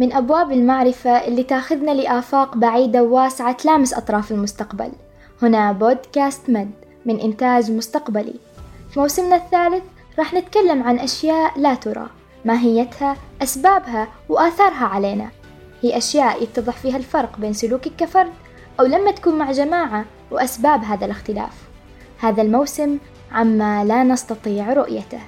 من أبواب المعرفة اللي تاخذنا لآفاق بعيدة وواسعة تلامس أطراف المستقبل. هنا بودكاست مد من إنتاج مستقبلي. في موسمنا الثالث راح نتكلم عن أشياء لا ترى ماهيتها أسبابها وآثارها علينا. هي أشياء يتضح فيها الفرق بين سلوكك كفرد أو لما تكون مع جماعة وأسباب هذا الاختلاف. هذا الموسم عما لا نستطيع رؤيته.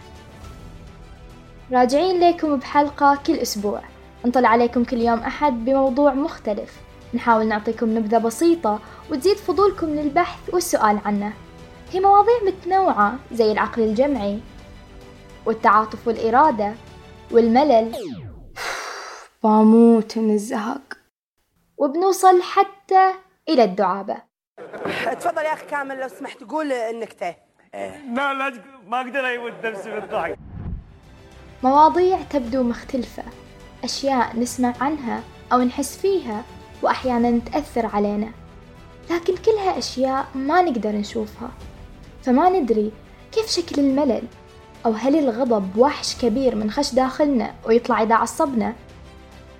راجعين لكم بحلقة كل أسبوع. نطلع عليكم كل يوم أحد بموضوع مختلف. نحاول نعطيكم نبذة بسيطة وتزيد فضولكم للبحث والسؤال عنه. هي مواضيع متنوعة زي العقل الجمعي والتعاطف والإرادة والملل. بموت من الزهق. وبنوصل حتى إلى الدعابة. تفضل يا أخي كامل لو سمحت قول النكتة. لا لا ما أقدر ايود نفسي من الضحك مواضيع تبدو مختلفة. أشياء نسمع عنها أو نحس فيها وأحيانا تأثر علينا. لكن كلها أشياء ما نقدر نشوفها. فما ندري كيف شكل الملل أو هل الغضب وحش كبير من خش داخلنا ويطلع إذا عصبنا.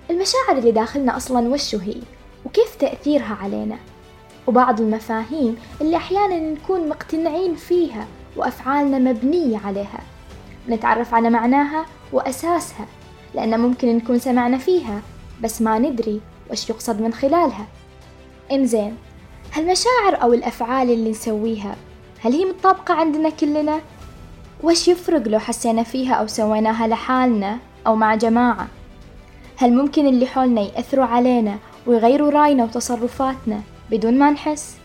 المشاعر اللي داخلنا أصلا وشو هي؟ وكيف تأثيرها علينا؟ وبعض المفاهيم اللي أحيانا نكون مقتنعين فيها وأفعالنا مبنية عليها. نتعرف على معناها وأساسها. لأن ممكن نكون سمعنا فيها بس ما ندري وش يقصد من خلالها إنزين هالمشاعر أو الأفعال اللي نسويها هل هي متطابقة عندنا كلنا؟ وش يفرق لو حسينا فيها أو سويناها لحالنا أو مع جماعة؟ هل ممكن اللي حولنا يأثروا علينا ويغيروا رأينا وتصرفاتنا بدون ما نحس؟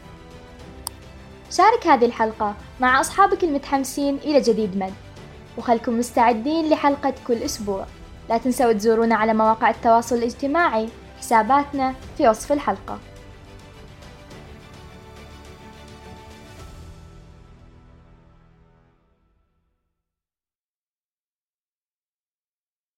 شارك هذه الحلقة مع أصحابك المتحمسين إلى جديد مد وخلكم مستعدين لحلقة كل أسبوع لا تنسوا تزورونا على مواقع التواصل الاجتماعي. حساباتنا في وصف الحلقة.